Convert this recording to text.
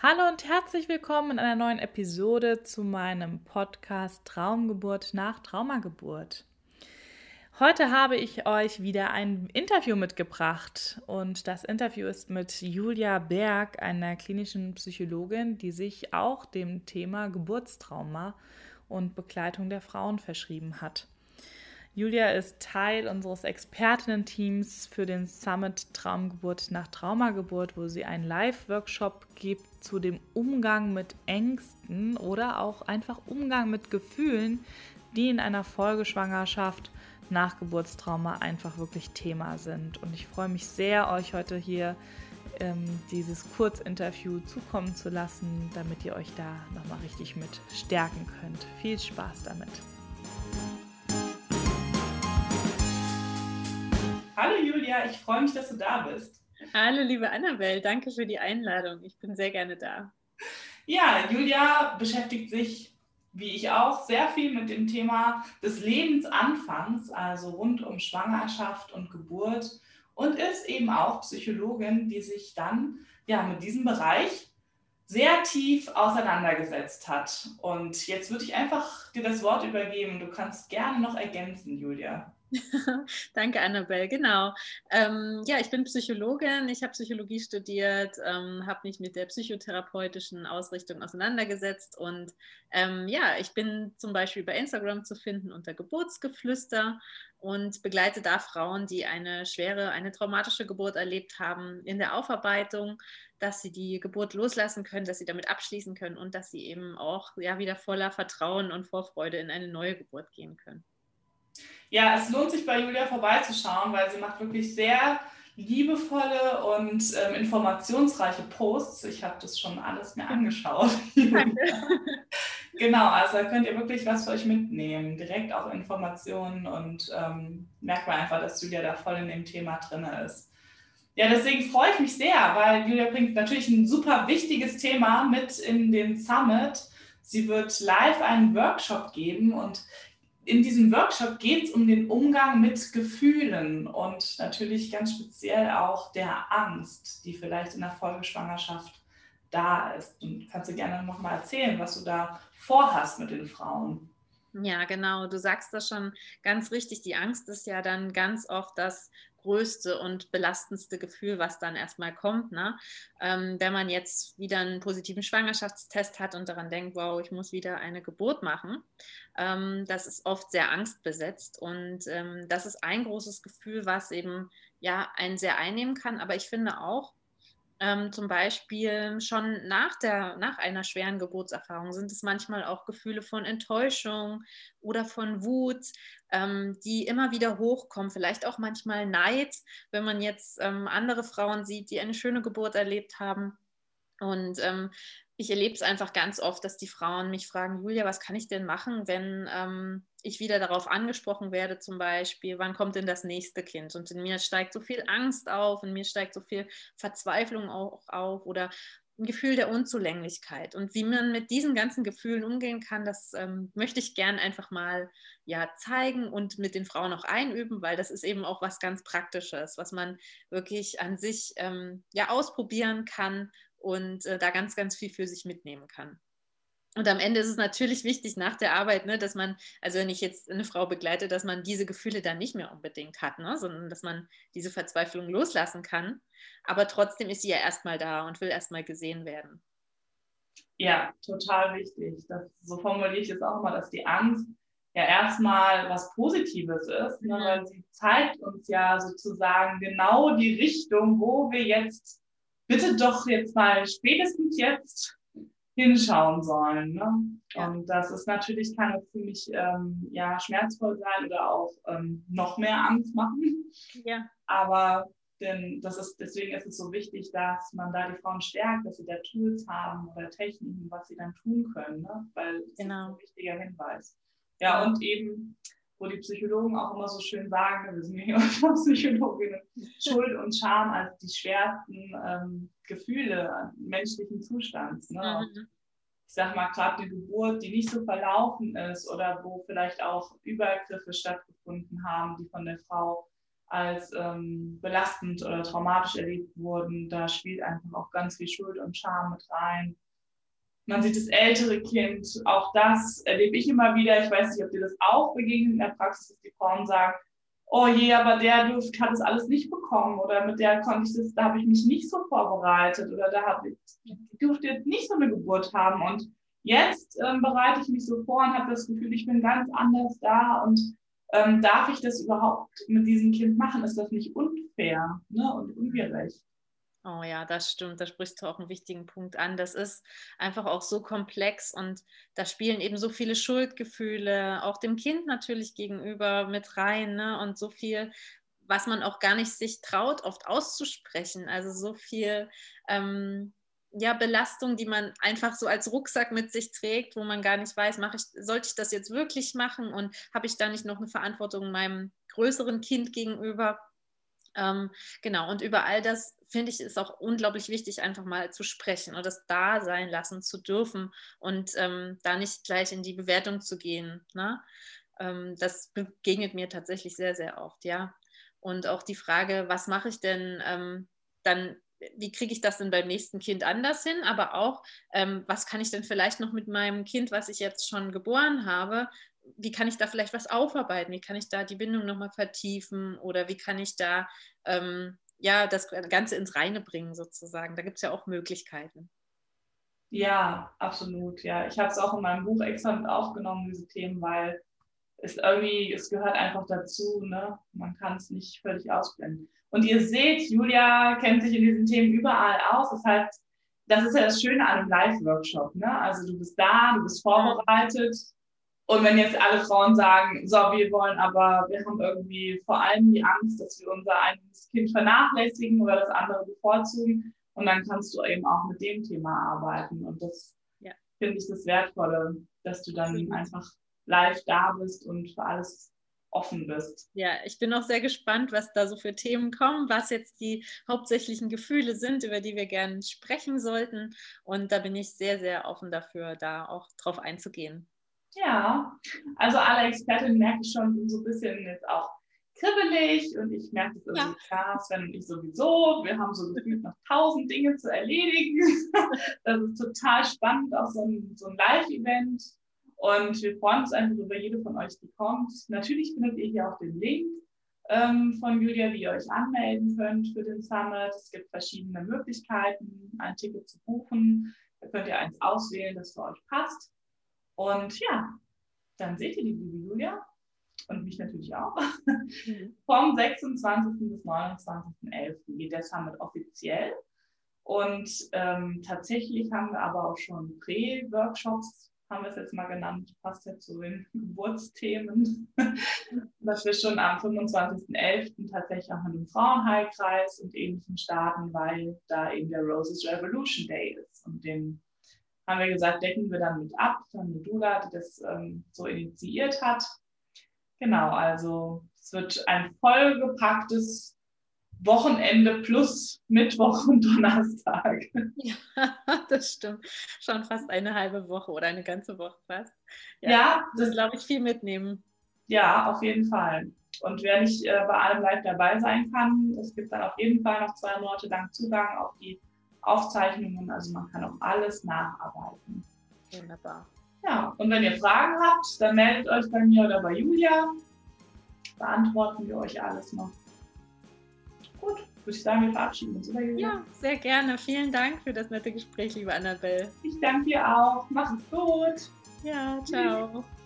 Hallo und herzlich willkommen in einer neuen Episode zu meinem Podcast Traumgeburt nach Traumageburt. Heute habe ich euch wieder ein Interview mitgebracht und das Interview ist mit Julia Berg, einer klinischen Psychologin, die sich auch dem Thema Geburtstrauma und Begleitung der Frauen verschrieben hat. Julia ist Teil unseres Expertinnen-Teams für den Summit Traumgeburt nach Traumageburt, wo sie einen Live-Workshop gibt zu dem Umgang mit Ängsten oder auch einfach Umgang mit Gefühlen, die in einer Folgeschwangerschaft nach Geburtstrauma einfach wirklich Thema sind. Und ich freue mich sehr, euch heute hier ähm, dieses Kurzinterview zukommen zu lassen, damit ihr euch da nochmal richtig mit stärken könnt. Viel Spaß damit. Hallo Julia, ich freue mich, dass du da bist. Hallo liebe Annabelle, danke für die Einladung. Ich bin sehr gerne da. Ja, Julia beschäftigt sich, wie ich auch, sehr viel mit dem Thema des Lebensanfangs, also rund um Schwangerschaft und Geburt und ist eben auch Psychologin, die sich dann ja mit diesem Bereich sehr tief auseinandergesetzt hat. Und jetzt würde ich einfach dir das Wort übergeben. Du kannst gerne noch ergänzen, Julia. Danke, Annabelle. Genau. Ähm, ja, ich bin Psychologin. Ich habe Psychologie studiert, ähm, habe mich mit der psychotherapeutischen Ausrichtung auseinandergesetzt und ähm, ja, ich bin zum Beispiel bei Instagram zu finden unter Geburtsgeflüster und begleite da Frauen, die eine schwere, eine traumatische Geburt erlebt haben, in der Aufarbeitung, dass sie die Geburt loslassen können, dass sie damit abschließen können und dass sie eben auch ja wieder voller Vertrauen und Vorfreude in eine neue Geburt gehen können. Ja, es lohnt sich bei Julia vorbeizuschauen, weil sie macht wirklich sehr liebevolle und ähm, informationsreiche Posts. Ich habe das schon alles mir angeschaut. genau, also da könnt ihr wirklich was für euch mitnehmen. Direkt auch Informationen und ähm, merkt man einfach, dass Julia da voll in dem Thema drin ist. Ja, deswegen freue ich mich sehr, weil Julia bringt natürlich ein super wichtiges Thema mit in den Summit. Sie wird live einen Workshop geben und in diesem Workshop geht es um den Umgang mit Gefühlen und natürlich ganz speziell auch der Angst, die vielleicht in der Folgeschwangerschaft da ist. Und kannst du gerne nochmal erzählen, was du da vorhast mit den Frauen? Ja, genau. Du sagst das schon ganz richtig. Die Angst ist ja dann ganz oft das größte und belastendste Gefühl, was dann erstmal kommt. Ne? Ähm, wenn man jetzt wieder einen positiven Schwangerschaftstest hat und daran denkt, wow, ich muss wieder eine Geburt machen, ähm, das ist oft sehr angstbesetzt und ähm, das ist ein großes Gefühl, was eben ja einen sehr einnehmen kann. Aber ich finde auch, ähm, zum Beispiel schon nach, der, nach einer schweren Geburtserfahrung sind es manchmal auch Gefühle von Enttäuschung oder von Wut, ähm, die immer wieder hochkommen. Vielleicht auch manchmal Neid, wenn man jetzt ähm, andere Frauen sieht, die eine schöne Geburt erlebt haben. Und ähm, ich erlebe es einfach ganz oft, dass die Frauen mich fragen, Julia, was kann ich denn machen, wenn ähm, ich wieder darauf angesprochen werde, zum Beispiel, wann kommt denn das nächste Kind? Und in mir steigt so viel Angst auf, in mir steigt so viel Verzweiflung auch auf oder ein Gefühl der Unzulänglichkeit. Und wie man mit diesen ganzen Gefühlen umgehen kann, das ähm, möchte ich gern einfach mal ja, zeigen und mit den Frauen auch einüben, weil das ist eben auch was ganz Praktisches, was man wirklich an sich ähm, ja ausprobieren kann und äh, da ganz, ganz viel für sich mitnehmen kann. Und am Ende ist es natürlich wichtig nach der Arbeit, ne, dass man, also wenn ich jetzt eine Frau begleite, dass man diese Gefühle dann nicht mehr unbedingt hat, ne, sondern dass man diese Verzweiflung loslassen kann. Aber trotzdem ist sie ja erstmal da und will erstmal gesehen werden. Ja, total wichtig. Das, so formuliere ich es auch immer, dass die Angst ja erstmal was Positives ist, ne, mhm. weil sie zeigt uns ja sozusagen genau die Richtung, wo wir jetzt bitte doch jetzt mal spätestens jetzt hinschauen sollen. Ne? Ja. Und das ist natürlich, kann es ziemlich ähm, ja, schmerzvoll sein oder auch ähm, noch mehr Angst machen. Ja. Aber denn das ist, deswegen ist es so wichtig, dass man da die Frauen stärkt, dass sie da Tools haben oder Techniken, was sie dann tun können, ne? weil das genau. ist ein wichtiger Hinweis. Ja, und eben wo die Psychologen auch immer so schön sagen, wir sind hier unter Psychologinnen, Schuld und Scham als die schwersten ähm, Gefühle menschlichen Zustands. Ne? Mhm. Ich sage mal, gerade eine Geburt, die nicht so verlaufen ist oder wo vielleicht auch Übergriffe stattgefunden haben, die von der Frau als ähm, belastend oder traumatisch erlebt wurden. Da spielt einfach auch ganz viel Schuld und Scham mit rein. Man sieht das ältere Kind, auch das erlebe ich immer wieder. Ich weiß nicht, ob dir das auch begegnet in der Praxis, dass die Frauen sagen, oh je, aber der durft, hat das alles nicht bekommen oder mit der konnte ich das, da habe ich mich nicht so vorbereitet oder da habe ich, ich durfte jetzt nicht so eine Geburt haben und jetzt ähm, bereite ich mich so vor und habe das Gefühl, ich bin ganz anders da und ähm, darf ich das überhaupt mit diesem Kind machen? Ist das nicht unfair ne? und ungerecht? Oh ja, das stimmt. Da sprichst du auch einen wichtigen Punkt an. Das ist einfach auch so komplex und da spielen eben so viele Schuldgefühle, auch dem Kind natürlich gegenüber mit rein ne? und so viel, was man auch gar nicht sich traut, oft auszusprechen. Also so viel ähm, ja, Belastung, die man einfach so als Rucksack mit sich trägt, wo man gar nicht weiß, mache ich, sollte ich das jetzt wirklich machen und habe ich da nicht noch eine Verantwortung meinem größeren Kind gegenüber? Ähm, genau, und über all das finde ich, ist auch unglaublich wichtig, einfach mal zu sprechen und das da sein lassen zu dürfen und ähm, da nicht gleich in die Bewertung zu gehen. Ne? Ähm, das begegnet mir tatsächlich sehr, sehr oft, ja. Und auch die Frage, was mache ich denn ähm, dann wie kriege ich das denn beim nächsten Kind anders hin, aber auch, ähm, was kann ich denn vielleicht noch mit meinem Kind, was ich jetzt schon geboren habe, wie kann ich da vielleicht was aufarbeiten, wie kann ich da die Bindung nochmal vertiefen oder wie kann ich da ähm, ja das Ganze ins Reine bringen sozusagen. Da gibt es ja auch Möglichkeiten. Ja, absolut. Ja, ich habe es auch in meinem Buch extra mit aufgenommen, diese Themen, weil es irgendwie, es gehört einfach dazu. Ne? Man kann es nicht völlig ausblenden. Und ihr seht, Julia kennt sich in diesen Themen überall aus. Das heißt, das ist ja das Schöne an einem Live-Workshop. Ne? Also du bist da, du bist vorbereitet. Und wenn jetzt alle Frauen sagen, so, wir wollen aber, wir haben irgendwie vor allem die Angst, dass wir unser eigenes Kind vernachlässigen oder das andere bevorzugen. Und dann kannst du eben auch mit dem Thema arbeiten. Und das ja. finde ich das Wertvolle, dass du dann mhm. einfach live da bist und für alles offen bist. Ja, ich bin auch sehr gespannt, was da so für Themen kommen, was jetzt die hauptsächlichen Gefühle sind, über die wir gerne sprechen sollten. Und da bin ich sehr, sehr offen dafür, da auch drauf einzugehen. Ja, also alle Expertinnen merke ich schon so ein bisschen jetzt auch kribbelig und ich merke das irgendwie ja. klar, Sven und ich sowieso. Wir haben so gefühlt noch tausend Dinge zu erledigen. Das ist total spannend, auch so ein, so ein Live-Event. Und wir freuen uns einfach über jede von euch, die kommt. Natürlich findet ihr hier auch den Link ähm, von Julia, wie ihr euch anmelden könnt für den Summit. Es gibt verschiedene Möglichkeiten, ein Ticket zu buchen. Da könnt ihr eins auswählen, das für euch passt. Und ja, dann seht ihr die liebe Julia und mich natürlich auch. Mhm. Vom 26. bis 29.11. geht der Summit offiziell. Und ähm, tatsächlich haben wir aber auch schon Prä-Workshops haben wir es jetzt mal genannt, passt ja zu den Geburtsthemen, dass wir schon am 25.11. tatsächlich auch mit dem Frauenheilkreis und ähnlichen starten, weil da eben der Roses Revolution Day ist. Und den haben wir gesagt, decken wir dann mit ab, von Medula, die das ähm, so initiiert hat. Genau, also es wird ein vollgepacktes Wochenende plus Mittwoch und Donnerstag. Ja, das stimmt. Schon fast eine halbe Woche oder eine ganze Woche fast. Ja, ja das glaube ich viel mitnehmen. Ja, auf jeden Fall. Und wer nicht äh, bei allem live dabei sein kann, es gibt dann auf jeden Fall noch zwei Monate lang Zugang auf die Aufzeichnungen. Also man kann auch alles nacharbeiten. Wunderbar. Ja, und wenn ihr Fragen habt, dann meldet euch bei mir oder bei Julia. Beantworten wir euch alles noch. Gut, würde ich sagen, wir verabschieden uns, oder Ja, sehr gerne. Vielen Dank für das nette Gespräch, liebe Annabelle. Ich danke dir auch. Mach es gut. Ja, ciao. Tschüss.